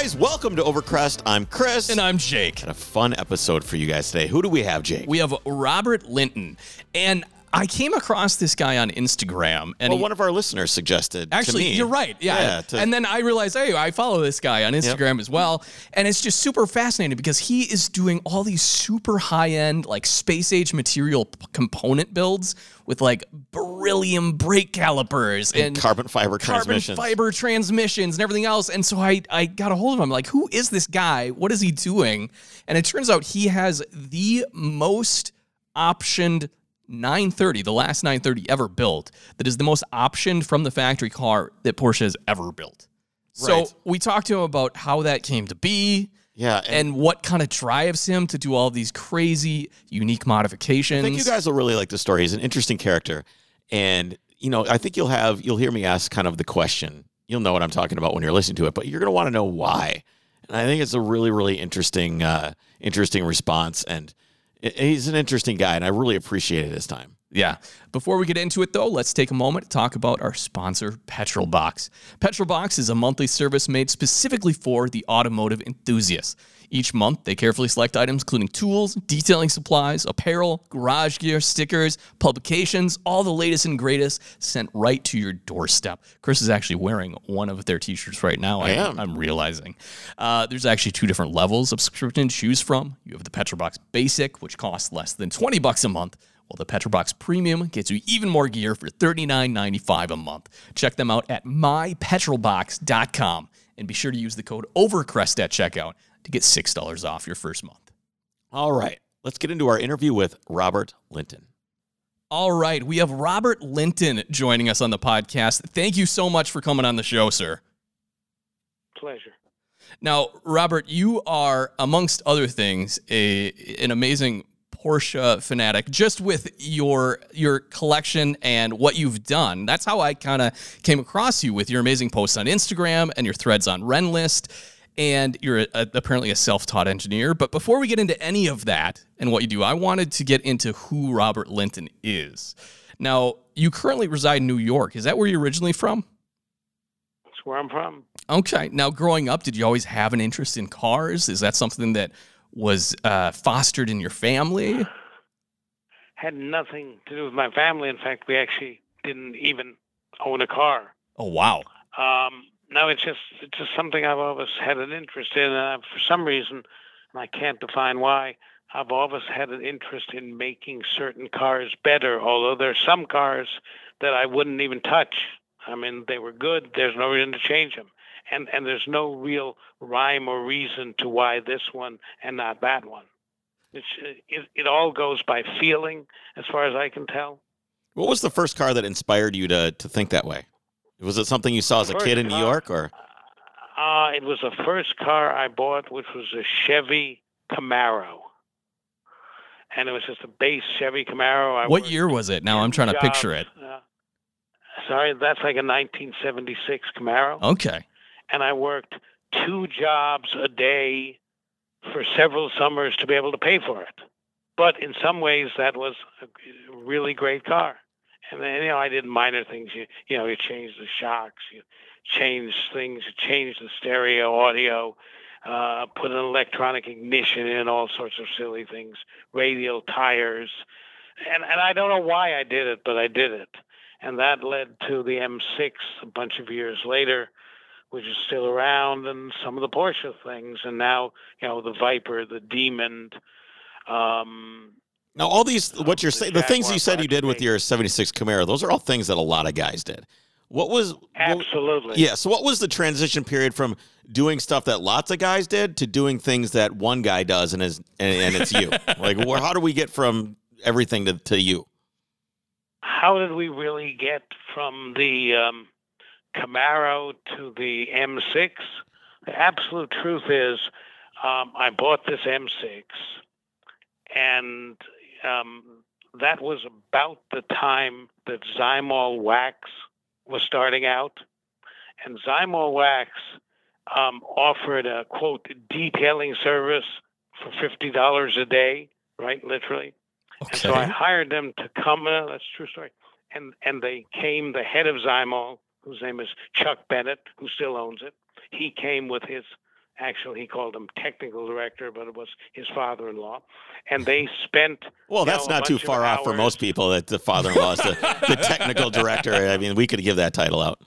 Guys, welcome to Overcrest. I'm Chris. And I'm Jake. Got a fun episode for you guys today. Who do we have, Jake? We have Robert Linton. And I came across this guy on Instagram, and well, he- one of our listeners suggested. to actually, me. you're right. Yeah. Yeah, to- and then I realized, hey, I follow this guy on Instagram as well, and it's just super fascinating because he is doing all these super high end, like space age material p- component builds with like beryllium brake calipers and, carbon fiber carbon transmissions. fiber transmissions and everything else. And so I, I got a hold of him. Like, who is this guy? What is he doing? And it turns out he has the most optioned 930, the last 930 ever built, that is the most optioned from the factory car that Porsche has ever built. So we talked to him about how that came to be Yeah, and, and what kind of drives him to do all these crazy, unique modifications. I think you guys will really like the story. He's an interesting character, and you know, I think you'll have you'll hear me ask kind of the question. You'll know what I'm talking about when you're listening to it, but you're going to want to know why. And I think it's a really, really interesting, uh, interesting response. And he's an interesting guy, and I really appreciated his time. Yeah. Before we get into it, though, let's take a moment to talk about our sponsor, Petrol Box. Petrol Box is a monthly service made specifically for the automotive enthusiast. Each month, they carefully select items including tools, detailing supplies, apparel, garage gear, stickers, publications, all the latest and greatest sent right to your doorstep. Chris is actually wearing one of their t shirts right now. I am. I'm realizing. Uh, there's actually two different levels of subscription to choose from. You have the Petrol Box Basic, which costs less than 20 bucks a month, while the Petrol Box Premium gets you even more gear for $39.95 a month. Check them out at mypetrolbox.com and be sure to use the code OVERCREST at checkout to get $6 off your first month. All right, let's get into our interview with Robert Linton. All right, we have Robert Linton joining us on the podcast. Thank you so much for coming on the show, sir. Pleasure. Now, Robert, you are, amongst other things, a, an amazing Porsche fanatic. Just with your your collection and what you've done, that's how I kind of came across you with your amazing posts on Instagram and your threads on Rennlist. And you're a, apparently a self-taught engineer. But before we get into any of that and what you do, I wanted to get into who Robert Linton is. Now, you currently reside in New York. Is that where you're originally from? That's where I'm from. Okay. Now, growing up, did you always have an interest in cars? Is that something that was uh, fostered in your family? Had nothing to do with my family. In fact, we actually didn't even own a car. Oh, wow. Um, no, it's just it's just something I've always had an interest in, and I've, for some reason, and I can't define why, I've always had an interest in making certain cars better. Although there's some cars that I wouldn't even touch. I mean, they were good. There's no reason to change them, and and there's no real rhyme or reason to why this one and not that one. It's, it, it all goes by feeling, as far as I can tell. What was the first car that inspired you to to think that way? Was it something you saw as a First kid in New York, or Uh, it was the first car I bought, which was a Chevy Camaro. And it was just a base Chevy Camaro. I What year was it? Now I'm trying to jobs, picture it. uh, sorry, that's like a 1976 Camaro. Okay. And I worked two jobs a day for several summers to be able to pay for it. But in some ways, that was a really great car. And then, you know, I did minor things. You, you know, you change the shocks, you change things, you change the stereo audio, uh, put an electronic ignition in, all sorts of silly things, radial tires. And, and I don't know why I did it, but I did it. And that led to the M6 a bunch of years later, which is still around, and some of the Porsche things. And now, you know, the Viper, the Demon. Um, now all these what you're saying, the things you said you did with your '76 Camaro, those are all things that a lot of guys did. What was what- absolutely. yeah? So what was the transition period from doing stuff that lots of guys did to doing things that one guy does and is and, and it's you? like, wh- how do we get from everything to, to you? how did we really get from the um, Camaro to the M6? The absolute truth is, um, I bought this M6, and um, that was about the time that Zymol Wax was starting out. And Zymol Wax um, offered a quote detailing service for fifty dollars a day, right? Literally. And so I hired them to come. Uh, that's a true story. And and they came. The head of Zymol whose name is Chuck Bennett, who still owns it. He came with his actually he called him technical director, but it was his father-in-law, and they spent. Well, that's know, not too far off for most people. That the father-in-law is the, the technical director. I mean, we could give that title out.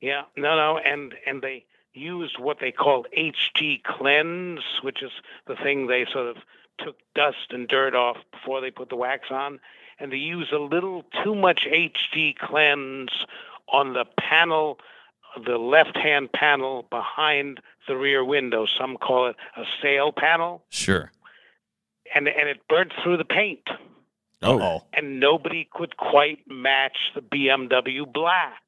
Yeah, no, no, and and they used what they called HG cleanse, which is the thing they sort of took dust and dirt off before they put the wax on, and they used a little too much HG cleanse on the panel, the left-hand panel behind the rear window. Some call it a sail panel, Sure. and and it burnt through the paint. Oh. and nobody could quite match the BMW black.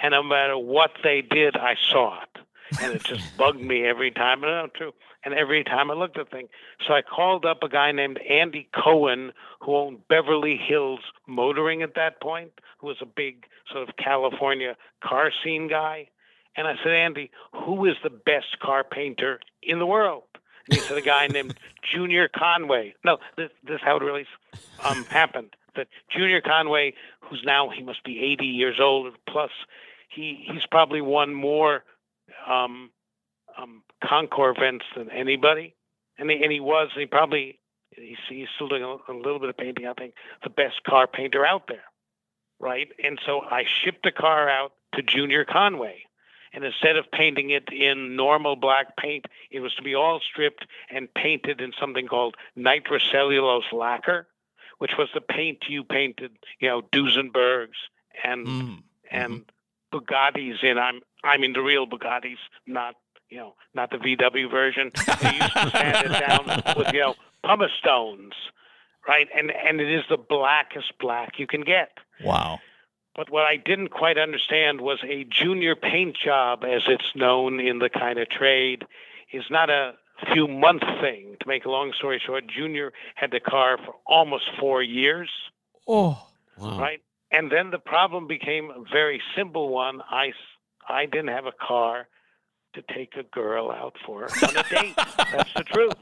And no matter what they did, I saw it, and it just bugged me every time. And I know true. And every time I looked at the thing, so I called up a guy named Andy Cohen, who owned Beverly Hills Motoring at that point, who was a big sort of California car scene guy. And I said, Andy, who is the best car painter in the world? And he said, a guy named Junior Conway. No, this, this is how it really um, happened. That Junior Conway, who's now he must be 80 years old plus, he he's probably won more um, um, Concours events than anybody, and he, and he was he probably he's, he's still doing a, a little bit of painting. I think the best car painter out there, right? And so I shipped the car out to Junior Conway. And instead of painting it in normal black paint, it was to be all stripped and painted in something called nitrocellulose lacquer, which was the paint you painted, you know, Duesenbergs and Mm. and Bugattis in. I'm I mean the real Bugattis, not you know not the VW version. They used to sand it down with you know pumice stones, right? And and it is the blackest black you can get. Wow. But what I didn't quite understand was a junior paint job, as it's known in the kind of trade, is not a few month thing. To make a long story short, Junior had the car for almost four years, Oh. Wow. right? And then the problem became a very simple one. I, I didn't have a car to take a girl out for on a date. That's the truth.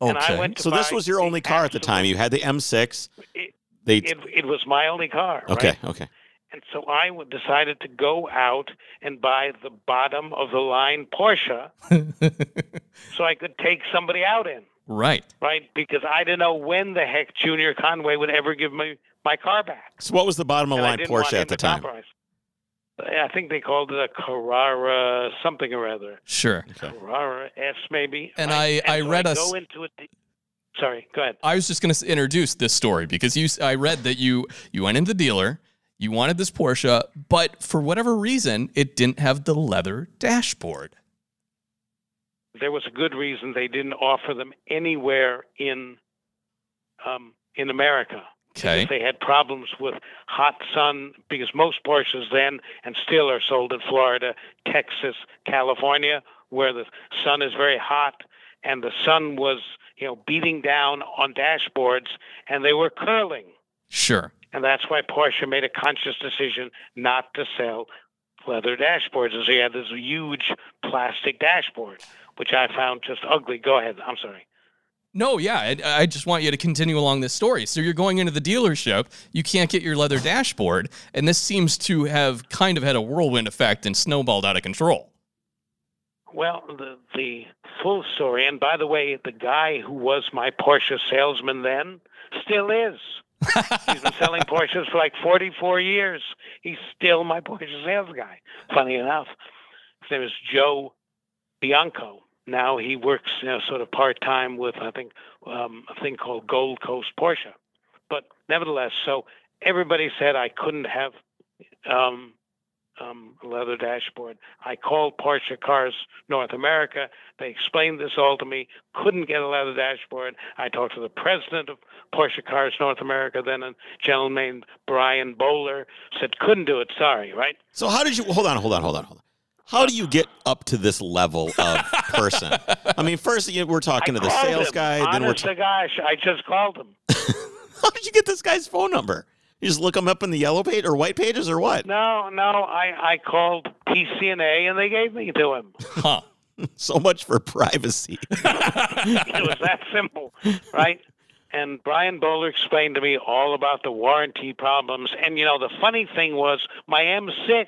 Okay. So this was your only car at the time. You had the M6. It- They It, it was my only car. right? okay. Okay. And so I decided to go out and buy the bottom of the line Porsche so I could take somebody out in, right. right? Because I didn't know when the heck Junior Conway would ever give me my car back. So what was the bottom of the line Porsche at the time? compromise. I think they called it a Carrera something or other. Sure. Okay. Carrera S maybe. And right? I- I so read a s- go into it. Sorry, go ahead. I was just going to introduce this story because you I read that you you went into the dealer, you wanted this Porsche, but for whatever reason, it didn't have the leather dashboard. there was a good reason they didn't offer them anywhere in um, in America. Okay. Because they had problems with hot sun because most Porsches then and still are sold in Florida, Texas, California, where the sun is very hot and the sun was, you know, beating down on dashboards and they were curling. Sure. And that's why Porsche made a conscious decision not to sell leather dashboards. And so you had this huge plastic dashboard, which I found just ugly. Go ahead. I'm sorry. No, yeah, I, I just want you to continue along this story. So you're going into the dealership, you can't get your leather dashboard, and this seems to have kind of had a whirlwind effect and snowballed out of control. Well, the the full story, and by the way, the guy who was my Porsche salesman then still is. He's been selling Porsches for like 44 years. He's still my Porsche sales guy. Funny enough, his name is Joe Bianco. Now he works, you know, sort of part time with I think um, a thing called Gold Coast Porsche. But nevertheless, so everybody said I couldn't have um, um, a leather dashboard. I called Porsche Cars North America. They explained this all to me. Couldn't get a leather dashboard. I talked to the president of Porsche Cars North America, then a gentleman named Brian Bowler. Said couldn't do it. Sorry, right? So how did you hold on, hold on, hold on, hold on. How do you get up to this level of person? I mean, first you we're talking I to the sales him. guy, then we're Honest to gosh, I just called him. How did you get this guy's phone number? You just look him up in the yellow page or white pages or what? No, no, I I called PCNA and they gave me to him. Huh. So much for privacy. it was that simple, right? And Brian Bowler explained to me all about the warranty problems. And you know, the funny thing was my M6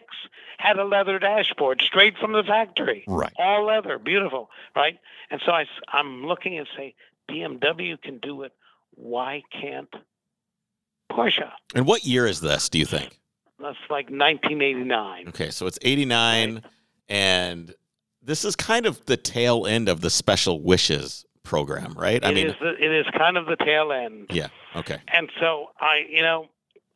had a leather dashboard straight from the factory, Right. all leather, beautiful, right? And so I, I'm looking and say, BMW can do it. Why can't Porsche? And what year is this, do you think? That's like 1989. Okay, so it's 89 and this is kind of the tail end of the special wishes program, right? I It mean, is the, it is kind of the tail end. yeah, okay. And so I, you know,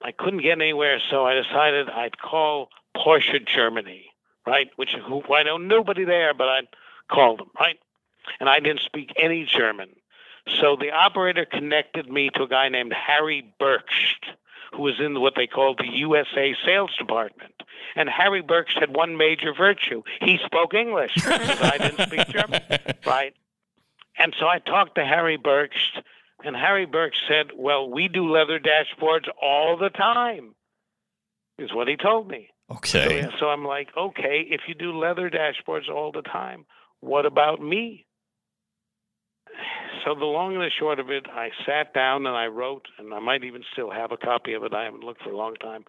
I couldn't get anywhere, so I decided I'd call Porsche Germany, right? Which who I know nobody there, but I'd call them, right? And I didn't speak any German. So the operator connected me to a guy named Harry Berkst, who was in what they called the USA sales department. And Harry Berkst had one major virtue. He spoke English because I didn't speak German, right? And so I talked to Harry Berkst, and Harry Berkst said, Well, we do leather dashboards all the time, is what he told me. Okay. yeah, so I'm like, Okay, if you do leather dashboards all the time, what about me? So the long and the short of it, I sat down and I wrote, and I might even still have a copy of it. I haven't looked for a long time.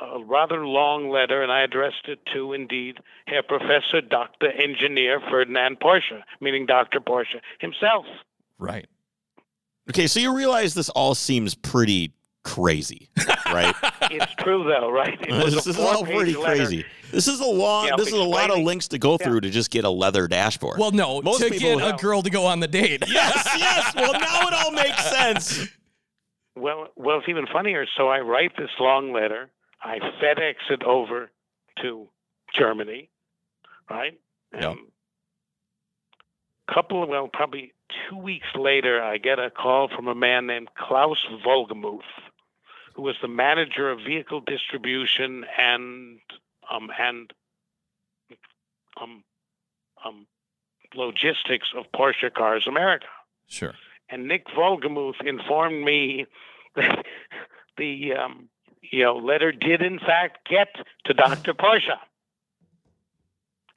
A rather long letter, and I addressed it to, indeed, Herr Professor Dr. Engineer Ferdinand Porsche, meaning Dr. Porsche himself. Right. Okay, so you realize this all seems pretty crazy, right? It's true, though, right? This is all pretty letter. crazy. This is a long. Yeah, this is a lot of links to go Yeah. through to just get a leather dashboard. Well, no, Most to people get a girl to go on the date. yes, yes. Well, now it all makes sense. Well, well, it's even funnier. So I write this long letter. I FedEx it over to Germany, right? Yeah. And couple of well, probably two weeks later, I get a call from a man named Klaus Volgemuth, who was the manager of vehicle distribution and um and um um logistics of Porsche Cars America. Sure. And Nick Volgemuth informed me that the um, you know letter did in fact get to Dr. Porsche.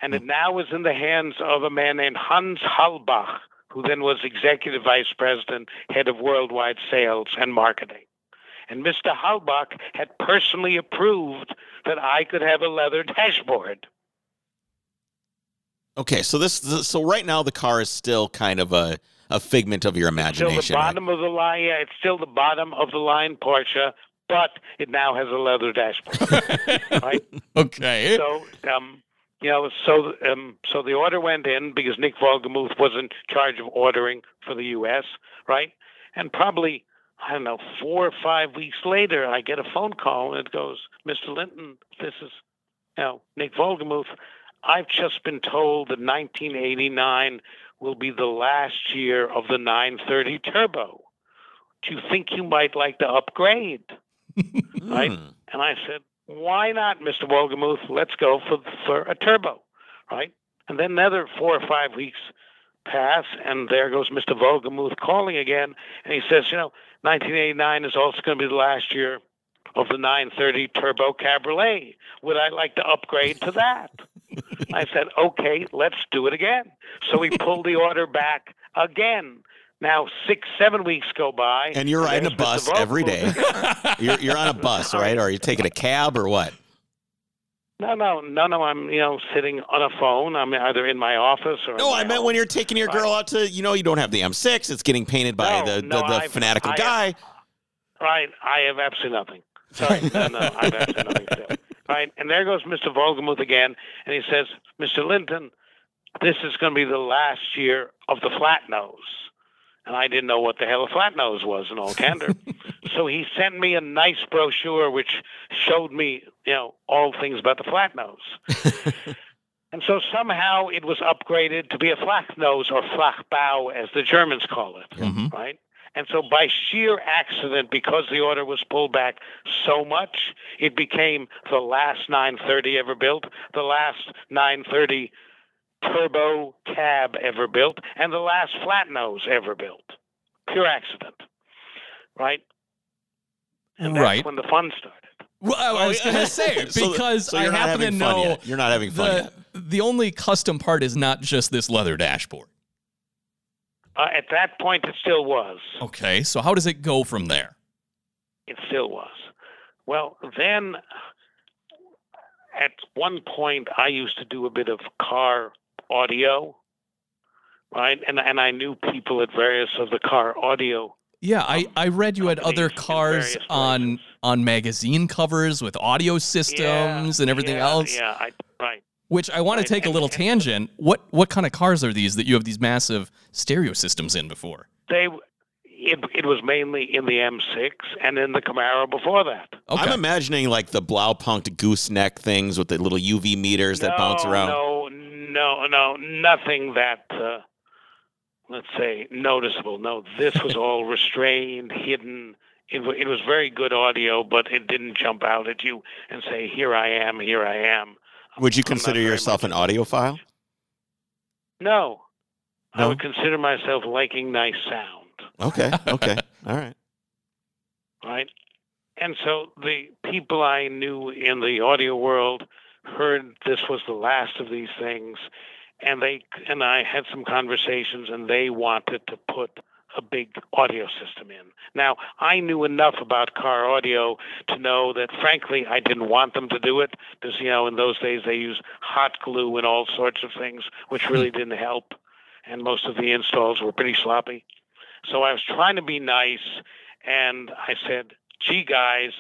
And it hmm. now is in the hands of a man named Hans Halbach, who then was executive vice president, head of worldwide sales and marketing. And Mr. Halbach had personally approved that I could have a leather dashboard. Okay, so this, so right now the car is still kind of a, a figment of your imagination. Still the imagination. right? bottom of the line. Yeah, it's still the bottom of the line Porsche, but it now has a leather dashboard. right? Okay. So, um, you know, so um, so the order went in because Nick Volgemuth was in charge of ordering for the U.S. Right, and probably I don't know four or five weeks later, I get a phone call and it goes, "Mr. Linton, this is you know Nick Volgemuth. I've just been told that 1989 will be the last year of the 930 Turbo. Do you think you might like to upgrade?" Right? Hmm. And I said, why not, Mr. Wogemuth? Let's go for for a turbo, right? And then another four or five weeks pass, and there goes Mr. Wogemuth calling again, and he says, you know, 1989 is also going to be the last year of the 930 Turbo Cabriolet. Would I like to upgrade to that? I said, okay, let's do it again. So we pulled the order back again. Now six, seven weeks go by, And you're riding a bus every day. You're, you're on a bus, right? Or are you taking a cab or what? No, no, no, no. I'm, you know, sitting on a phone. I'm either in my office or. No, I meant home. when you're taking your girl out to, you know, you don't have the M6. It's getting painted by No, the, no, the, the I've- fanatical I- guy. Right, I have absolutely nothing. Sorry, no, no, I have absolutely nothing still. Right, and there goes Mr. Volgemuth again, and he says, "Mr. Linton, this is going to be the last year of the flat nose." And I didn't know what the hell a flat nose was in all candor. so he sent me a nice brochure which showed me, you know, all things about the flat nose. And so somehow it was upgraded to be a flat nose or flachbau, as the Germans call it, Mhm. right? And so by sheer accident, because the order was pulled back so much, it became the last 930 ever built, the last 930 turbo cab ever built, and the last flat nose ever built. Pure accident, right? And that's Right. when the fun started. Well, I was gonna say So- because so I you're not happen to know yet. You're not having fun the yet. the only custom part is not just this leather dashboard. Uh, at that point, it still was. Okay, so how does it go from there? It still was. Well, then at one point, I used to do a bit of car audio, right? And and I knew people at various of the car audio. Yeah, I, I read you had other cars on on magazine covers with audio systems Yeah, and everything yeah, else. Yeah, I, right. Which I want Right, to take a little and- tangent. What what kind of cars are these that you have these massive stereo systems in before? They it, it was mainly in the M6 and in the Camaro before that. Okay. I'm imagining like the Blaupunkt gooseneck things with the little UV meters that no, bounce around. No, no, no, nothing that uh, let's say noticeable. No, this was all restrained, hidden. It, it was very good audio, but it didn't jump out at you and say, "Here I am, here I am." Would you I'm consider yourself much- an audiophile? No, I would consider myself liking nice sound. Okay. Okay. All right. right? And so the people I knew in the audio world heard this was the last of these things, and they and I had some conversations, and they wanted to put a big audio system in. Now I knew enough about car audio to know that, frankly, I didn't want them to do it because you know in those days they used hot glue and all sorts of things, which really didn't help, and most of the installs were pretty sloppy. So I was trying to be nice, and I said, "Gee, guys,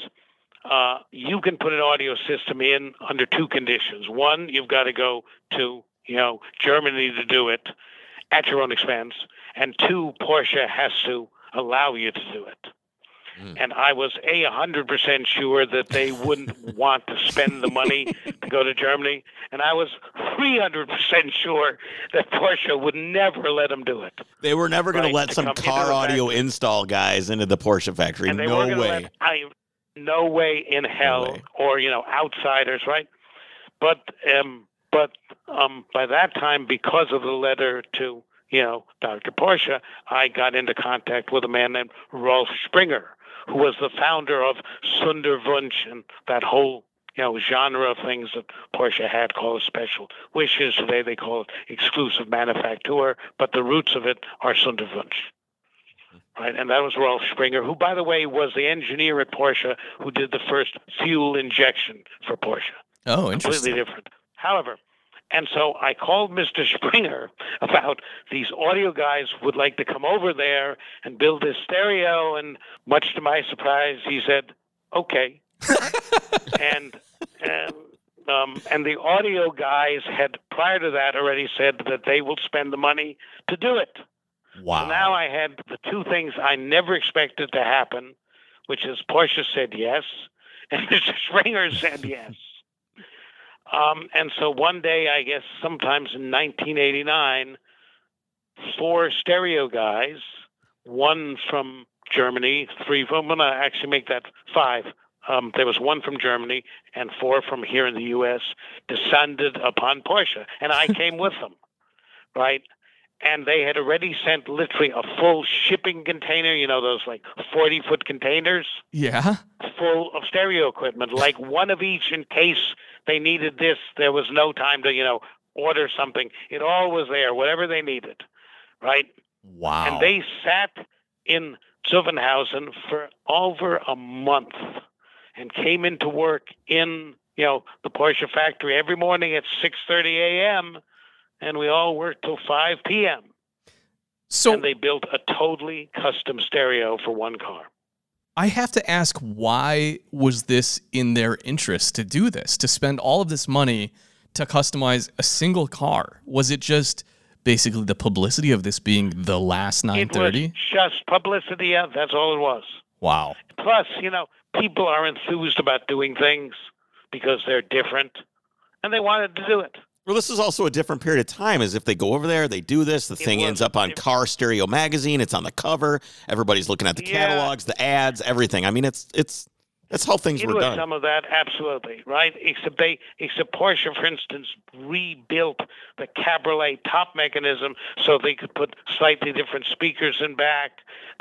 uh, you can put an audio system in under two conditions. One, you've got to go to you know Germany to do it at your own expense, and two, Porsche has to allow you to do it." Mm. And I was a hundred percent sure that they wouldn't want to spend the money to go to Germany, and I was three hundred percent sure that Porsche would never let them do it. They were never going Right, to let some car audio factory. install guys into the Porsche factory. no way. Let, I, no way in hell, way. or you know, outsiders, right? But um, but um, by that time, because of the letter to you know Dr. Porsche, I got into contact with a man named Rolf Sprenger, who was the founder of Sonderwunsch and that whole you know genre of things that Porsche had called special wishes. Today they call it exclusive manufacture, but the roots of it are Sonderwunsch right? And that was Rolf Sprenger, who, by the way, was the engineer at Porsche who did the first fuel injection for Porsche. oh, interesting. Completely different. However, and so I called Mr. Sprenger about these audio guys would like to come over there and build this stereo, and much to my surprise, he said, "Okay." and and um, and the audio guys had prior to that already said that they will spend the money to do it. Wow. So now I had the two things I never expected to happen, which is Porsche said yes, and Mr. Sprenger said yes. Um, and so one day, I guess sometimes in 1989, four stereo guys, one from Germany, three from, I'm going to actually make that five. Um, there was one from Germany and four from here in the U.S. descended upon Porsche, and I came with them, right? And they had already sent literally a full shipping container, you know, those like 40 foot containers Yeah. full of stereo equipment, like one of each in case they needed this. There was no time to, you know, order something. It all was there, whatever they needed, right? wow. And they sat in Zuffenhausen for over a month and came into work in, you know, the Porsche factory every morning at 6:30 a.m. and we all worked till 5 p.m. So and they built a totally custom stereo for one car. I have to ask, why was this in their interest to do this, to spend all of this money to customize a single car? Was it just basically the publicity of this being the last It was 930? just publicity. Yeah, that's all it was. Wow. Plus, you know, people are enthused about doing things because they're different, and they wanted to do it. Well, this is also a different period of time. As if they go over there, they do this, the It thing was ends up on. Car Stereo magazine. It's on the cover. Everybody's looking at the Yeah. catalogs, the ads, everything. I mean, it's it's that's how things It were was done. some of that, absolutely, right? Except they, except Porsche, for instance, rebuilt the cabriolet top mechanism so they could put slightly different speakers in back.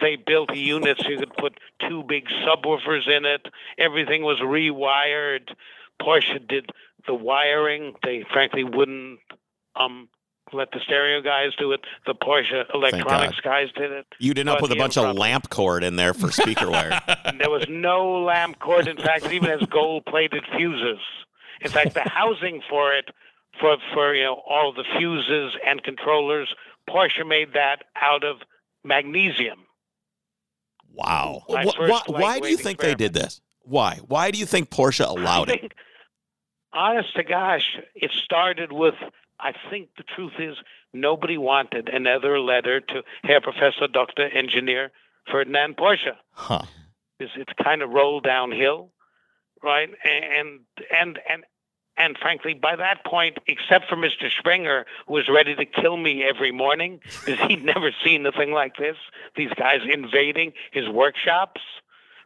They built a unit so you could put two big subwoofers in it. Everything was rewired. Porsche did the wiring. They frankly wouldn't um, let the stereo guys do it. The Porsche electronics guys did it. You didn't up with a bunch of lamp cord in there for speaker wire. there was no lamp cord. In fact, it even has gold-plated fuses. In fact, the housing for it, for for you know all the fuses and controllers, Porsche made that out of magnesium. Wow. Why, why do you think they did this? Why? Why do you think Porsche allowed think, it? Honest to gosh, it started with I think the truth is nobody wanted another letter to Herr Professor Dr. Engineer Ferdinand Porsche. Huh. It's, it's kind of rolled downhill, right? And and and and frankly, by that point, except for Mr. Sprenger, who was ready to kill me every morning because he'd never seen anything like this, these guys invading his workshops,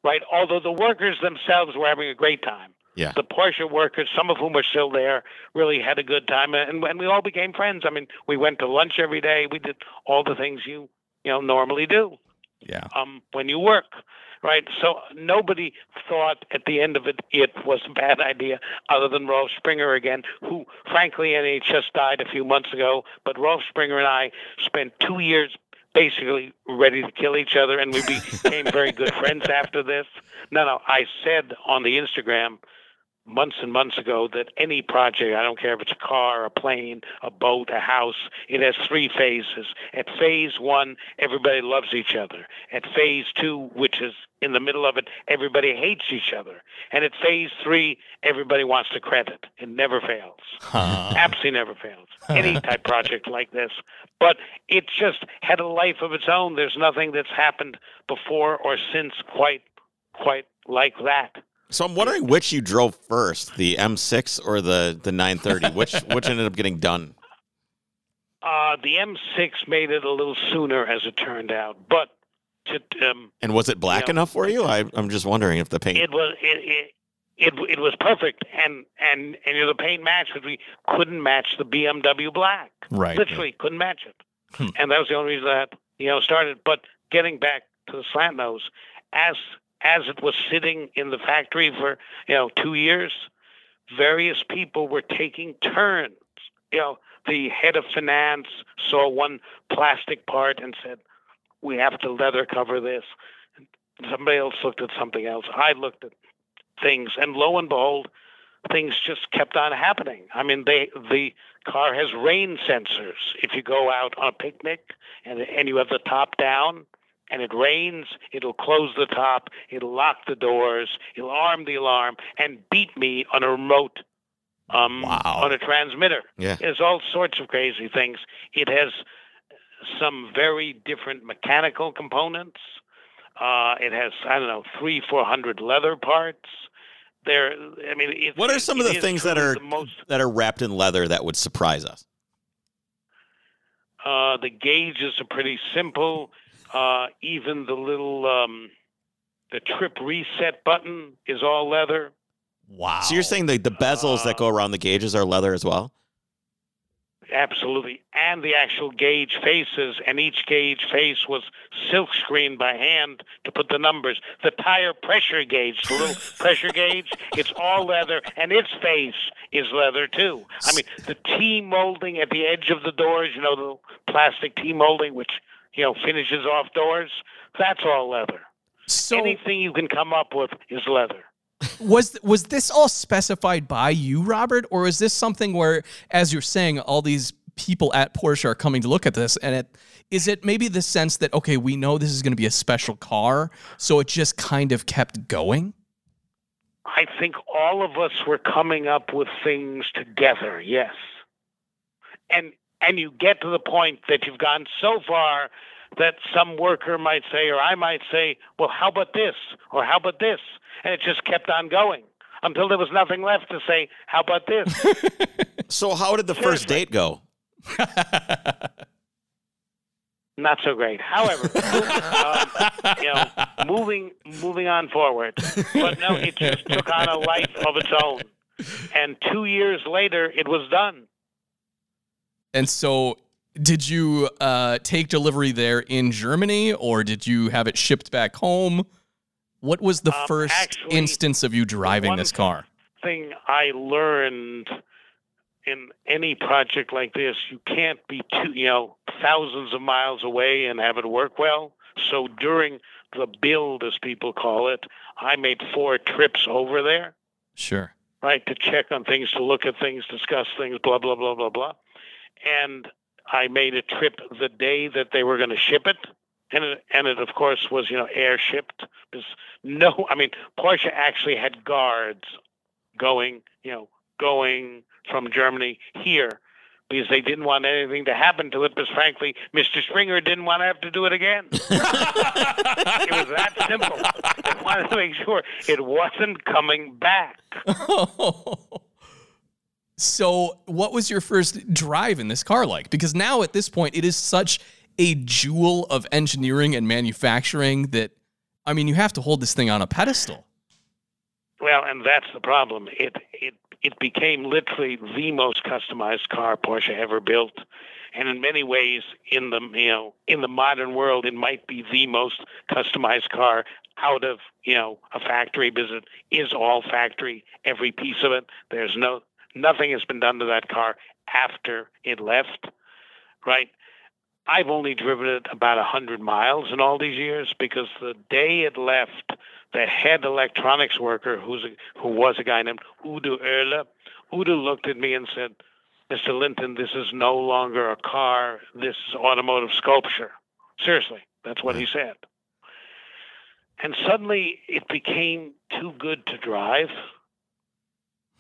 right? Although the workers themselves were having a great time. Yeah. The Porsche workers, some of whom are still there, really had a good time, and, and we all became friends. I mean, we went to lunch every day. We did all the things you you know normally do. Yeah. Um, when you work, right? So nobody thought at the end of it it was a bad idea, other than Rolf Sprenger again, who frankly, and he just died a few months ago. But Rolf Sprenger and I spent two years basically ready to kill each other, and we became very good friends after this. No, no, I said on the Instagram months and months ago that any project, I don't care if it's a car, a plane, a boat, a house, it has three phases. At phase one, everybody loves each other. At phase two, which is in the middle of it, everybody hates each other. And at phase three, everybody wants the credit. It never fails. Huh. Absolutely never fails. Any type project like this. But it just had a life of its own. There's nothing that's happened before or since quite quite like that. So I'm wondering which you drove first, the M6 or the the 930. which which ended up getting done? Uh, the M6 made it a little sooner, as it turned out. But to, um, and was it black you know, enough for you? I, I'm just wondering if the paint. it was it, it it it was perfect, and and and you know, the paint matched, but we couldn't match the BMW black. Right. Literally couldn't match it, Hmm. and that was the only reason that you know started. But getting back to the slant nose, as as it was sitting in the factory for you know two years, various people were taking turns. You know, the head of finance saw one plastic part and said, "We have to leather cover this." Somebody else looked at something else. I looked at things, and lo and behold, things just kept on happening. I mean, they the car has rain sensors. If you go out on a picnic and and you have the top down and it rains, it'll close the top, it'll lock the doors, it'll arm the alarm, and beat me on a remote um, Wow. on a transmitter. Yeah. There's all sorts of crazy things. It has some very different mechanical components. Uh, it has I don't know three four hundred leather parts. There, I mean, it, What are some of the things that are most that are wrapped in leather that would surprise us? Uh, the gauges are pretty simple. Uh, even the little um, the trip reset button is all leather. Wow. So you're saying the the bezels that go around the gauges are leather as well? Absolutely, and the actual gauge faces, and each gauge face was silk screened by hand to put the numbers. The tire pressure gauge, the little pressure gauge, it's all leather, and its face is leather too. I mean, the T molding at the edge of the doors, you know, the plastic T molding, which you know finishes off doors, that's all leather. so Anything you can come up with is leather. was was this all specified by you, Robert, or is this something where, as you're saying, all these people at Porsche are coming to look at this, and it is it maybe the sense that okay, we know this is going to be a special car, so it just kind of kept going. I think all of us were coming up with things together, yes. And and you get to the point that you've gone so far that some worker might say, or I might say, well, how about this? Or how about this? And it just kept on going until there was nothing left to say, how about this? So how did the first date go? Not so great. However, um, you know, moving moving on forward. But no, it just took on a life of its own. And two years later, it was done. And so, did you uh, take delivery there in Germany, or did you have it shipped back home? What was the Um, first actually, instance of you driving this car? thing I learned in any project like this, you can't be too, you know, thousands of miles away and have it work well. So during the build, as people call it, I made four trips over there. Sure. Right, to check on things, to look at things, discuss things, blah, blah, blah, blah, blah. And I made a trip the day that they were going to ship it. And it, and it, of course, was, you know, air shipped. There's no, I mean, Porsche actually had guards going, you know, going from Germany here because they didn't want anything to happen to it because frankly mr sprenger didn't want to have to do it again it was that simple they wanted to make sure it wasn't coming back so what was your first drive in this car like because now at this point it is such a jewel of engineering and manufacturing that i mean you have to hold this thing on a pedestal well and that's the problem it it it became literally the most customized car Porsche ever built. And in many ways, in the you know in the modern world, it might be the most customized car out of you know a factory because it is all factory, every piece of it. There's no nothing has been done to that car after it left, right? I've only driven it about a hundred miles in all these years because the day it left, the head electronics worker, who's a, who was a guy named Udo Erle, Udo looked at me and said, "Mr. Linton, this is no longer a car. This is automotive sculpture." Seriously, that's what he said. And suddenly, it became too good to drive.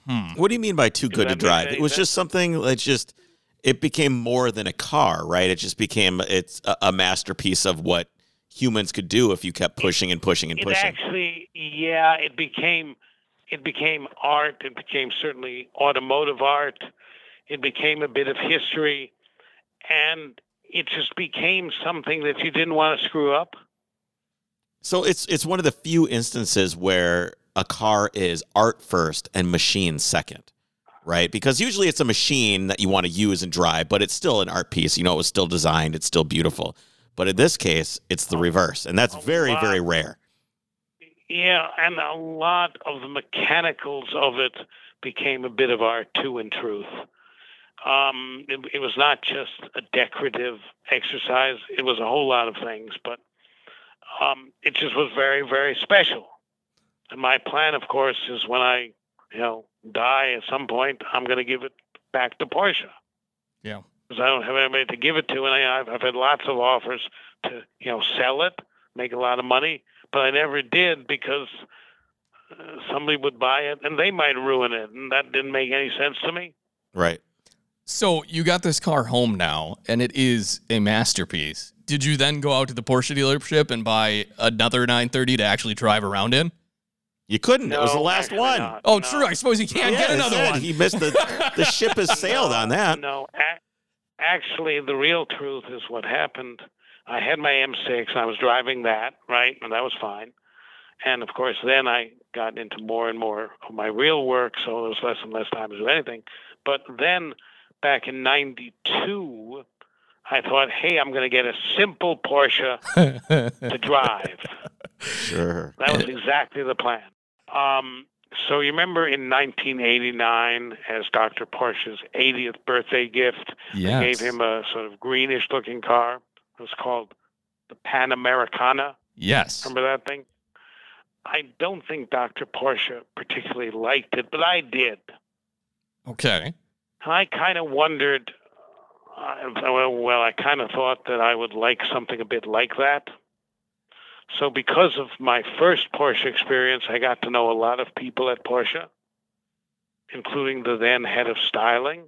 Hmm. What do you mean by too good to drive? It was just something that just it became more than a car, right? It just became it's a, a masterpiece of what humans could do if you kept pushing and pushing and pushing. Actually, yeah, it became it became art. It became certainly automotive art. It became a bit of history, and it just became something that you didn't want to screw up. So it's it's one of the few instances where a car is art first and machine second, right? Because usually it's a machine that you want to use and drive, but it's still an art piece. You know, it was still designed, it's still beautiful. But in this case, it's the reverse, and that's very, very rare. Yeah, and a lot of the mechanicals of it became a bit of art too, in truth. Um, it, it, was not just a decorative exercise, it was a whole lot of things, but um, it just was very, very special. And my plan, of course, is when I, you know, die at some point, I'm going to give it back to Porsche. Yeah because I don't have anybody to give it to, and I, I've, I've had lots of offers to you know sell it, make a lot of money, but I never did because uh, somebody would buy it and they might ruin it, and that didn't make any sense to me. Right. So you got this car home now, and it is a masterpiece. Did you then go out to the Porsche dealership and buy another 930 to actually drive around in? You couldn't. No, it was the last one. Not, oh, no. true. I suppose he can't yeah, get another one. He missed the the ship has sailed no, on that. No, actually, the real truth is what happened. I had my M6. I was driving that, right, and that was fine. And of course, then I got into more and more of my real work, so there was less and less time to do anything. But then, back in '92, I thought, hey, I'm going to get a simple Porsche to drive. Sure. That was exactly the plan. Um, so you remember in 1989, as Dr. Porsche's 80th birthday gift, yes. I gave him a sort of greenish-looking car. It was called the Panamericana. Yes. Remember that thing? I don't think Dr. Porsche particularly liked it, but I did. Okay. I kind of wondered. Uh, well, I kind of thought that I would like something a bit like that. So, because of my first Porsche experience, I got to know a lot of people at Porsche, including the then head of styling.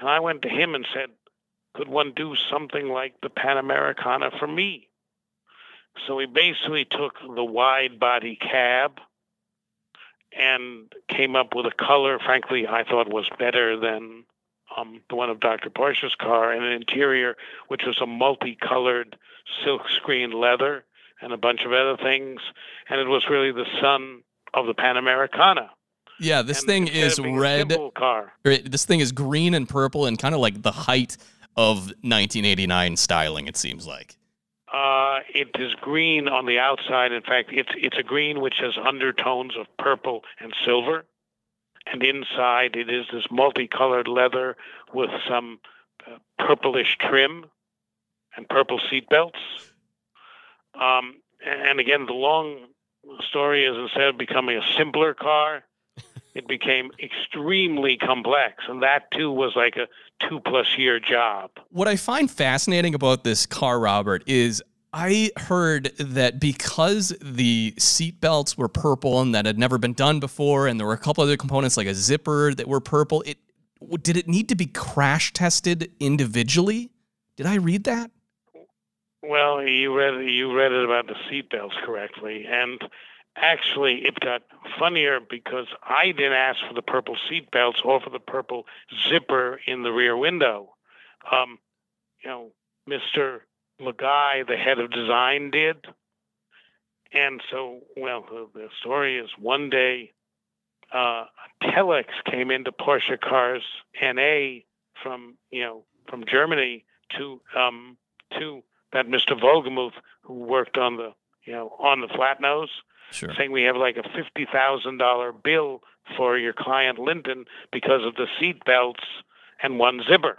And I went to him and said, Could one do something like the Panamericana for me? So he basically took the wide body cab and came up with a color, frankly, I thought was better than um, the one of Dr. Porsche's car, and an interior which was a multicolored silk screen leather and a bunch of other things. And it was really the son of the Panamericana. Yeah, this and thing is red. Car. This thing is green and purple and kind of like the height of 1989 styling. It seems like. Uh, it is green on the outside. In fact, it's it's a green which has undertones of purple and silver, and inside it is this multicolored leather with some uh, purplish trim and purple seat belts. Um, and again, the long story is instead of becoming a simpler car, it became extremely complex. And that too was like a two plus year job. What I find fascinating about this car, Robert, is I heard that because the seat belts were purple and that had never been done before, and there were a couple other components like a zipper that were purple, it did it need to be crash tested individually? Did I read that? Well, you read you read it about the seatbelts correctly, and actually, it got funnier because I didn't ask for the purple seatbelts or for the purple zipper in the rear window. Um, you know, Mister Lagaay, the head of design, did, and so well, the, story is one day uh, telex came into Porsche Cars NA from you know from Germany to um, to that Mr. Vogelmuth who worked on the you know on the flat nose, sure. saying we have like a fifty thousand dollar bill for your client Linton because of the seat belts and one zipper.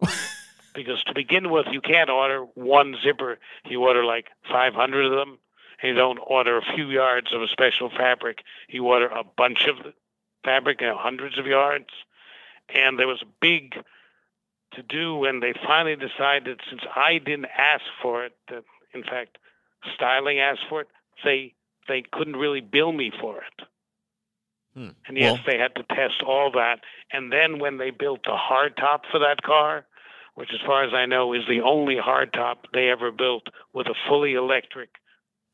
because to begin with, you can't order one zipper. You order like five hundred of them. And you don't order a few yards of a special fabric. You order a bunch of fabric, you know, hundreds of yards. And there was a big to do, and they finally decided since I didn't ask for it, that in fact styling asked for it, they they couldn't really bill me for it. Hmm. And yes, Well- they had to test all that. And then when they built the hardtop for that car, which as far as I know is the only hardtop they ever built with a fully electric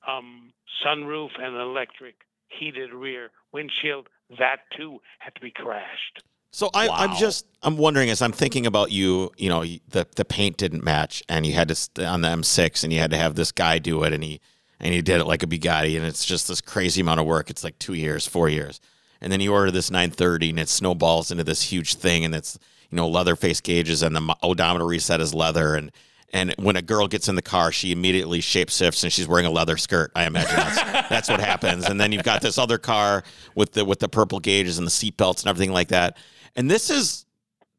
um, sunroof and an electric heated rear windshield, that too had to be crashed. So I, I'm just I'm wondering as I'm thinking about you, you know, the the paint didn't match, and you had to on the M6, and you had to have this guy do it, and he and he did it like a Bugatti, and it's just this crazy amount of work. It's like two years, four years, and then you order this 930, and it snowballs into this huge thing, and it's you know leather face gauges, and the odometer reset is leather, and and when a girl gets in the car, she immediately shape shifts, and she's wearing a leather skirt. I imagine that's, that's what happens, and then you've got this other car with the with the purple gauges and the seat belts and everything like that. And this is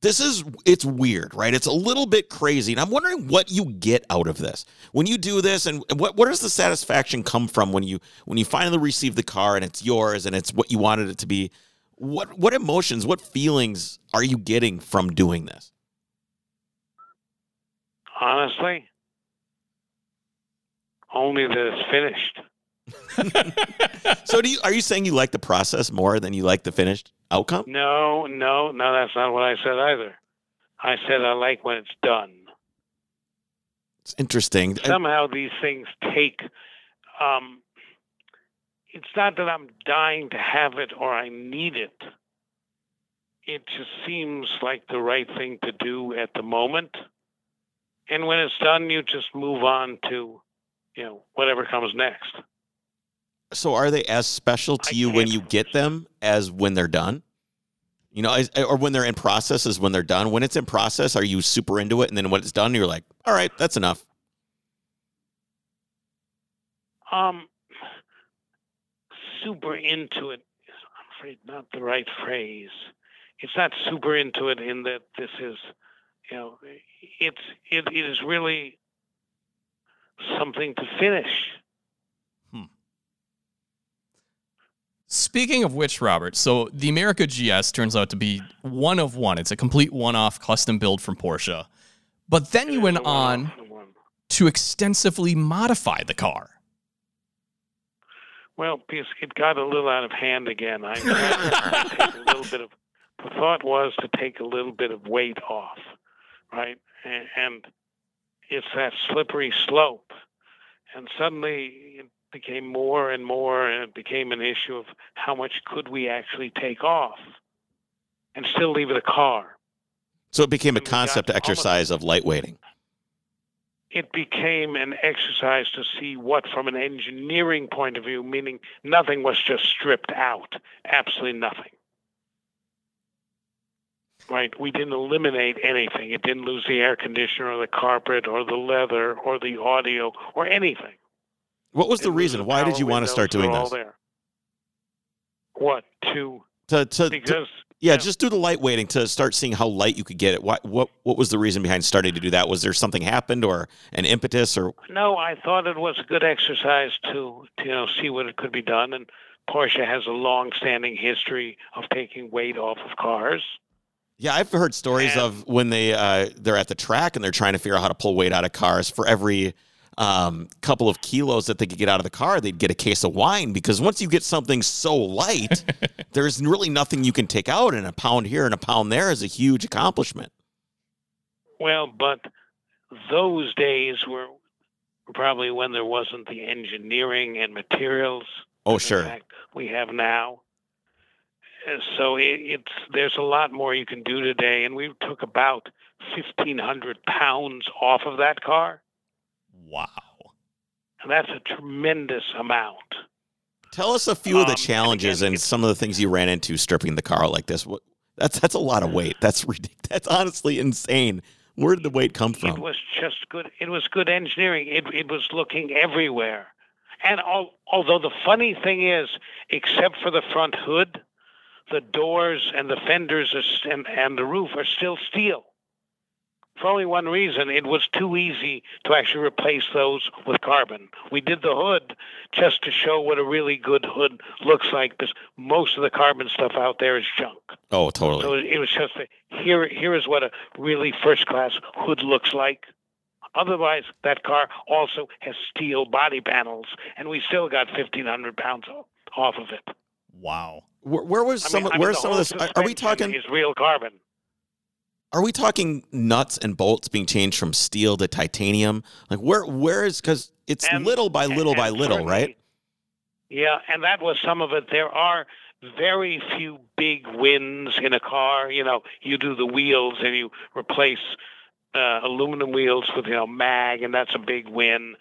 this is it's weird, right? It's a little bit crazy. And I'm wondering what you get out of this. When you do this and what where does the satisfaction come from when you when you finally receive the car and it's yours and it's what you wanted it to be? What what emotions, what feelings are you getting from doing this? Honestly, only that it's finished. So do you are you saying you like the process more than you like the finished outcome? No, no, no, that's not what I said either. I said I like when it's done. It's interesting. Somehow these things take. Um, it's not that I'm dying to have it or I need it. It just seems like the right thing to do at the moment. And when it's done, you just move on to, you know, whatever comes next. So are they as special to I you when you get them as when they're done? You know, or when they're in process as when they're done. When it's in process, are you super into it, and then when it's done, you're like, all right, that's enough. Um, super into it is, I'm afraid, not the right phrase. It's not super into it in that this is, you know, it's it, it is really something to finish. Speaking of which, Robert, so the America GS turns out to be one of one. It's a complete one off custom build from Porsche. But then you went on to extensively modify the car. Well, it got a little out of hand again. I a little bit of. The thought was to take a little bit of weight off, right? And, it's that slippery slope, and suddenly became more and more, and it became an issue of how much could we actually take off, and still leave it a car. So it became a concept almost- exercise of lightweighting. it became an exercise to see what, from an engineering point of view, meaning nothing was just stripped out, absolutely nothing. Right? We didn't eliminate anything. It didn't lose the air conditioner or the carpet or the leather or the audio or anything. What was the reason? Why did you want to start doing this? there. What? To To, to, to because Yeah, Yeah. just do the light weighting to start seeing how light you could get it. What what what was the reason behind starting to do that? Was there something happened or an impetus or No, I thought it was a good exercise to, to you know see what it could be done, and Porsche has a long-standing history of taking weight off of cars. Yeah, I've heard stories And- of when they uh, they're at the track and they're trying to figure out how to pull weight out of cars. For every um, couple of kilos that they could get out of the car, they'd get a case of wine because once you get something so light, there's really nothing you can take out, and a pound here and a pound there is a huge accomplishment. Well, but those days were probably when there wasn't the engineering and materials Oh, sure. fact we have now. So it, it's there's a lot more you can do today, and we took about fifteen hundred pounds off of that car, Wow. and that's a tremendous amount. Tell us a few of the Um, and challenges again, and some of the things you ran into stripping the car like this. What, that's that's a lot of weight. That's ridiculous. That's honestly insane. Where did the weight come from? It was just good. It was good engineering. It it was looking everywhere, and al- although the funny thing is, except for the front hood, the doors and the fenders are, and and the roof are still steel. For only one reason, it was too easy to actually replace those with carbon. We did the hood just to show what a really good hood looks like, because most of the carbon stuff out there is junk. Oh, totally. So it was just a, here. Here is what a really first class hood looks like. Otherwise, that car also has steel body panels, and we still got fifteen hundred pounds off of it. Wow. Where, where was I some? mean, I mean, where's some of this? Are, are we talking? Is real carbon? Are we talking nuts and bolts being changed from steel to titanium? Like where? Where is? Because it's And- little by little and by little, right? Yeah, and that was some of it. There are very few big wins in a car. You know, you do the wheels and you replace uh, aluminum wheels with you know mag, and that's a big win.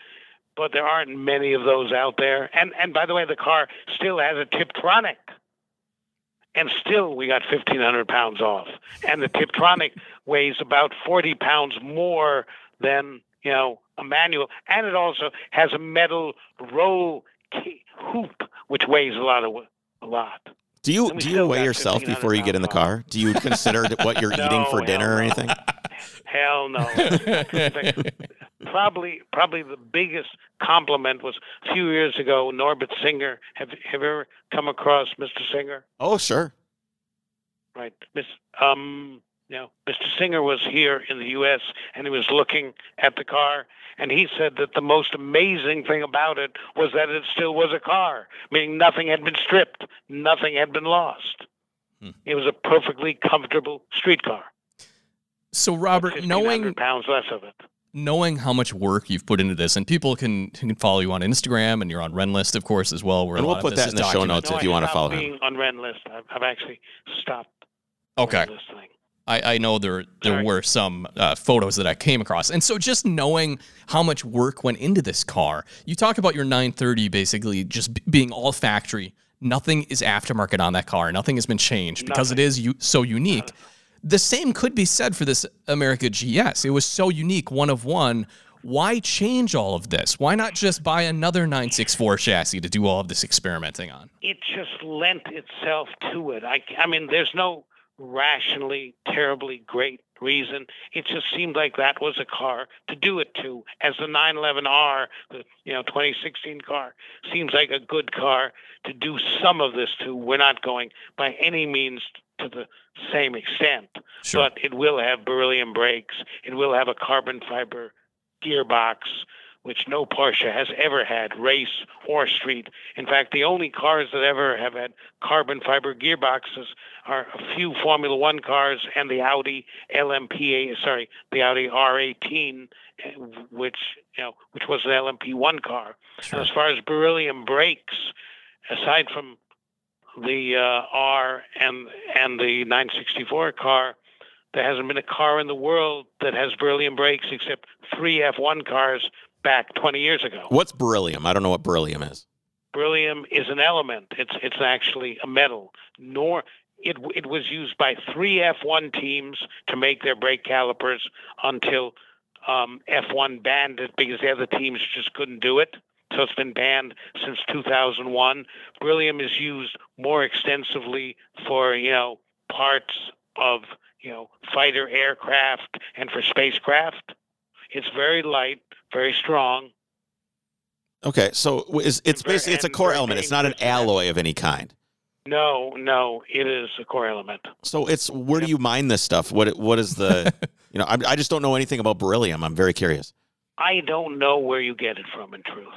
But there aren't many of those out there. And and by the way, the car still has a Tiptronic, and still we got fifteen hundred pounds off. And the Tiptronic weighs about forty pounds more than you know a manual, and it also has a metal roll hoop, which weighs a lot of a lot. Do you do you weigh yourself before you get in the car? Do you consider what you're eating for dinner or anything? Hell no. probably probably the biggest compliment was a few years ago. Norbert Singer. Have have you ever come across Mr. Singer? Oh, sure. Right, Miss. Um, you know, Mr. Singer was here in the U.S. and he was looking at the car, and he said that the most amazing thing about it was that it still was a car, meaning nothing had been stripped, nothing had been lost. Hmm. It was a perfectly comfortable street car. So Robert, knowing pounds less of it. Knowing how much work you've put into this, and people can can follow you on Instagram, and you're on Rennlist, of course, as well. Where And we'll put of this that is in the show notes No, if you wanna stopped follow him. on Rennlist. I've, I've actually stopped. Okay. This thing. I, I know there there Sorry. were some uh, photos that I came across, and so just knowing how much work went into this car, you talk about your 930 basically just b- being all factory. Nothing is aftermarket on that car. Nothing has been changed because it is u- so unique. The same could be said for this America GS. It was so unique, one of one. Why change all of this? Why not just buy another 964 chassis to do all of this experimenting on? It just lent itself to it. I, I mean, there's no rationally terribly great reason. It just seemed like that was a car to do it to. As the 911R, the you know 2016 car, seems like a good car to do some of this to. We're not going by any means to the same extent, Sure. but it will have beryllium brakes. It will have a carbon fiber gearbox, which no Porsche has ever had, race or street. In fact, the only cars that ever have had carbon fiber gearboxes are a few Formula One cars and the Audi LMP, sorry, the Audi R18, eh, which you know, which was an LMP1 car. Sure. And as far as beryllium brakes, aside from the uh, R and and the 964 car, there hasn't been a car in the world that has beryllium brakes except three F1 cars back 20 years ago. What's beryllium? I don't know what beryllium is. Beryllium is an element. It's it's actually a metal. Nor it it was used by three F1 teams to make their brake calipers until um, F1 banned it because the other teams just couldn't do it. So it's been banned since 2001. Beryllium is used more extensively for you know parts of you know fighter aircraft and for spacecraft. It's very light, very strong. Okay, so is it's And basically it's a core element. It's not an dangerous and that's- alloy of any kind. No, no, it is a core element. So it's where do you mine this stuff? What what is the you know I, I just don't know anything about beryllium. I'm very curious. I don't know where you get it from. In truth,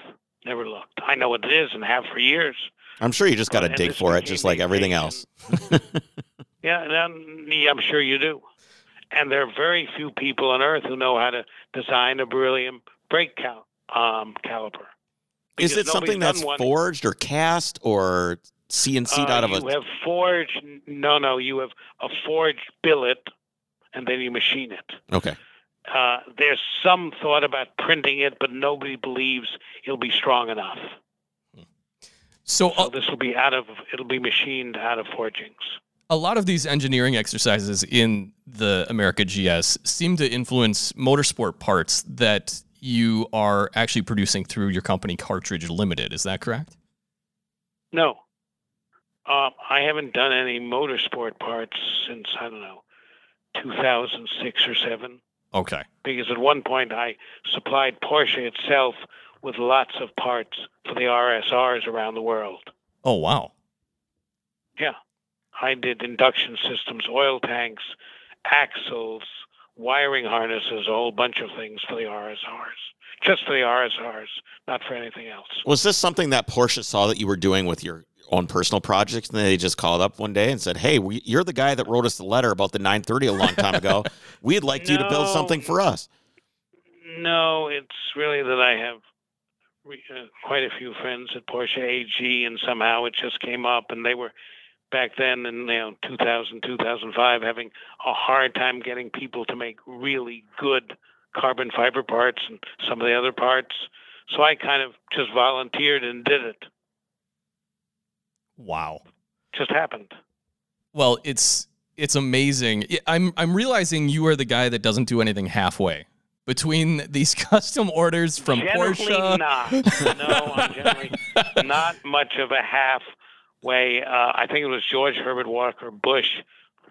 never looked. I know what it is and have for years. I'm sure you just got to dig for it, just like everything else. Yeah, and um, yeah, I'm sure you do. And there are very few people on Earth who know how to design a beryllium brake cal- um, caliper. Is it something that's forged or cast or CNC'd Uh, out of you a? have forged. No, no, you have a forged billet, and then you machine it. Okay, Uh, there's some thought about printing it, but nobody believes it'll be strong enough. So So this will be out of. It'll be machined out of forgings. a lot of these engineering exercises in the America GS seem to influence motorsport parts that you are actually producing through your company Cartridge Limited. Is that correct? No. Um, I haven't done any motorsport parts since, I don't know, 2006 or 7. Okay. Because at one point I supplied Porsche itself with lots of parts for the RSRs around the world. Oh wow. Yeah. I did induction systems, oil tanks, axles, wiring harnesses, a whole bunch of things for the RSRs. Just for the RSRs, not for anything else. was this something that Porsche saw that you were doing with your own personal projects, and they just called up one day and said, "Hey, we, you're the guy that wrote us the letter about the 930 a long time ago. We'd like you to build something for us." No, it's really that I have re- uh, quite a few friends at Porsche AG, and somehow it just came up, and they were back then in you know 2000, 2005 having a hard time getting people to make really good carbon fiber parts and some of the other parts. So I kind of just volunteered and did it. Wow. Just happened. Well, it's it's amazing. I'm I'm realizing you are the guy that doesn't do anything halfway. Between these custom orders from generally Porsche, not. No, I'm generally not much of a halfway. Uh, I think it was George Herbert Walker Bush,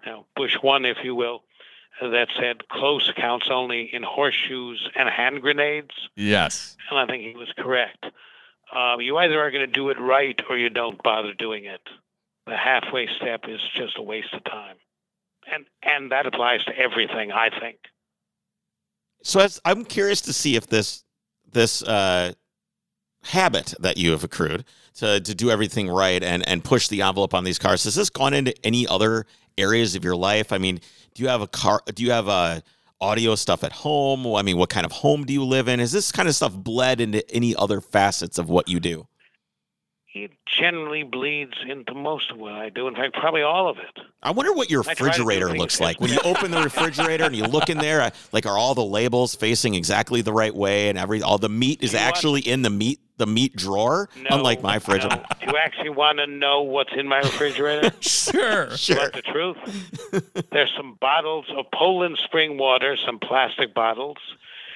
you know, Bush one, if you will, that said close counts only in horseshoes and hand grenades, yes. and I think he was correct. Uh, you either are going to do it right or you don't bother doing it. The halfway step is just a waste of time, and and that applies to everything. I think. So I'm curious to see if this this uh, habit that you have accrued to to do everything right and and push the envelope on these cars has this gone into any other areas of your life? I mean, do you have a car? Do you have a audio stuff at home? I mean, what kind of home do you live in? Is this kind of stuff bled into any other facets of what you do? It generally bleeds into most of what I do. In fact, probably all of it. I wonder what your I try to do refrigerator looks like when you open the refrigerator and you look in there. uh, Like, are all the labels facing exactly the right way, and every all the meat is You know what? actually in the meat the meat drawer? No, Unlike my fridge. no. Do you actually want to know what's in my refrigerator? Sure. Sure. want the truth? There's some bottles of Poland spring water, some plastic bottles,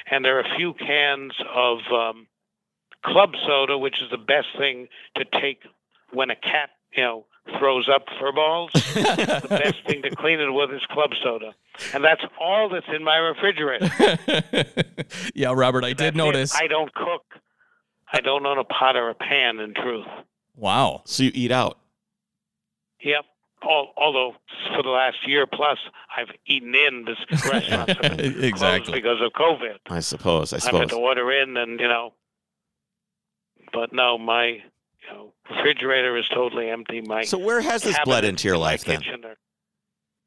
and there are a few cans of um, club soda, which is the best thing to take when a cat, you know, throws up fur balls. the best thing to clean it with is club soda, and that's all that's in my refrigerator. yeah, Robert, I That's did it. notice. I don't cook. I don't own a pot or a pan. In truth. wow. So you eat out. Yep. Al- Although for the last year plus, I've eaten in this restaurants have been closed exactly. because of COVID. I suppose. I suppose. I've had to order in, and you know. But no, my you know refrigerator is totally empty. My So where has this bled into your in life then?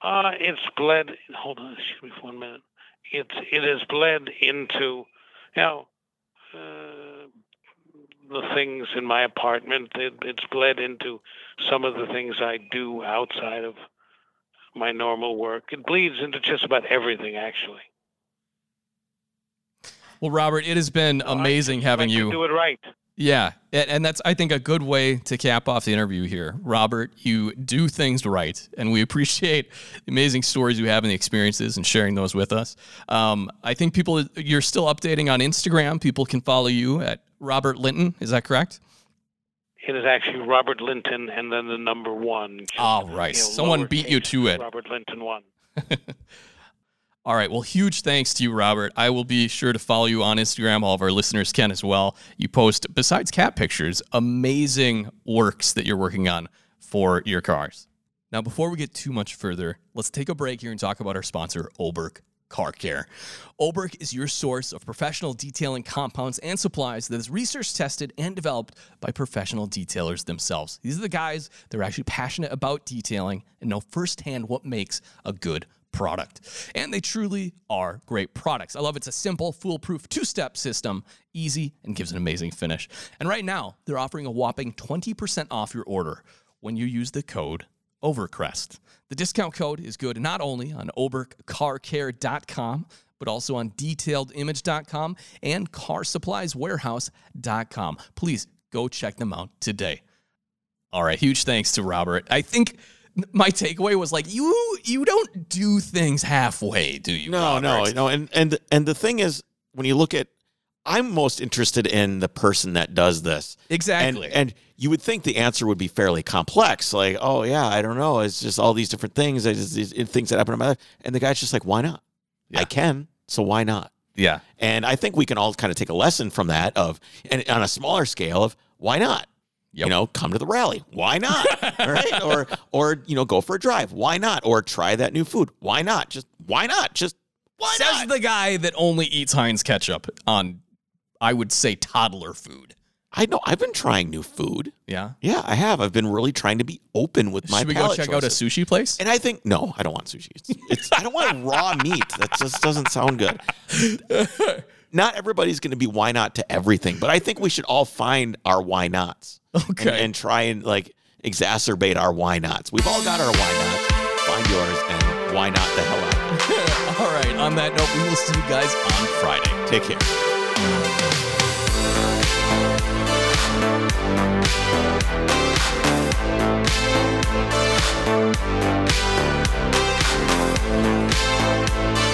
Uh, it's bled. Hold on, excuse me for one minute. It's it has bled into, you know, uh, the things in my apartment. It, it's bled into some of the things I do outside of my normal work. It bleeds into just about everything, actually. Well, Robert, it has been So I amazing having like to you. do it right. Yeah, and, and that's I think a good way to cap off the interview here. Robert, you do things right, and we appreciate the amazing stories you have and the experiences and sharing those with us. Um, I think people you're still updating on Instagram. People can follow you at Robert Linton. Is that correct? It is actually Robert Linton and then the number one. All right. you know, Someone beat you to it. Robert Linton one. All right. Well, huge thanks to you, Robert. I will be sure to follow you on Instagram. All of our listeners can as well. You post, besides cat pictures, amazing works that you're working on for your cars. Now, before we get too much further, let's take a break here and talk about our sponsor, Oberk Car Care. Oberk is your source of professional detailing compounds and supplies that is research tested and developed by professional detailers themselves. These are the guys that are actually passionate about detailing and know firsthand what makes a good product. And they truly are great products. I love it's a simple, foolproof two step system, easy, and gives an amazing finish. And right now, they're offering a whopping 20% off your order when you use the code Overcrest. The discount code is good not only on oberkcarcare.com, but also on detailedimage.com and carsupplieswarehouse.com. Please go check them out today. All right, huge thanks to Robert. I think my takeaway was like you you don't do things halfway, do you? No, no, Robert? no. And and and the thing is, when you look at, I'm most interested in the person that does this. Exactly. And and you would think the answer would be fairly complex, like, oh yeah, I don't know, it's just all these different things, it's just these things that happen in my life. And the guy's just like, why not? Yeah. I can, so why not? yeah. And I think we can all kind of take a lesson from that of, and on a smaller scale of, why not? Yep. You know, come to the rally. Why not? right? Or, or, you know, go for a drive. Why not? Or try that new food. Why not? Just, why not? Just, why Says not? the guy that only eats Heinz ketchup on I would say toddler food. I know. I've been trying new food. Yeah. Yeah, I have. I've been really trying to be open with my Should we go check out a sushi place? And I think no, I don't want sushi. It's, it's I don't want raw meat. That just doesn't sound good. Not everybody's going to be why not to everything, but I think we should all find our why nots. and- Okay. And, try and like exacerbate our why nots. We've all got our why nots. Find yours and why not the hell out. All right. On that note, we will see you guys on Friday. Take care. Thank